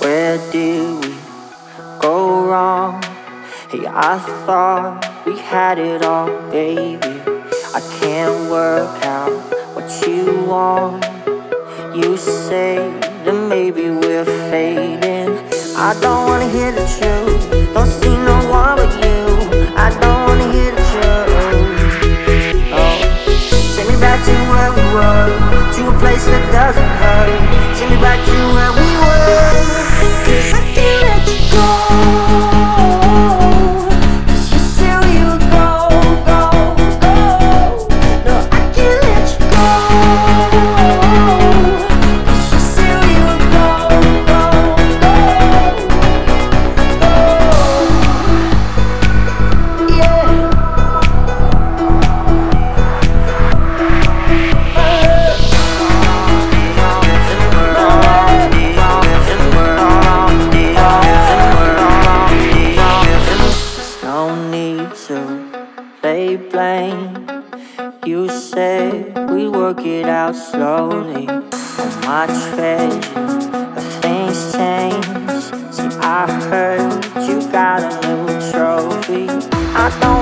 Where did we go wrong? Hey, I thought we had it all, baby. I can't work out what you want. You say that maybe we're fading. I don't wanna hear the truth. You said we work it out slowly. That's my treasure, but things change. See, I heard you got a new trophy. I don't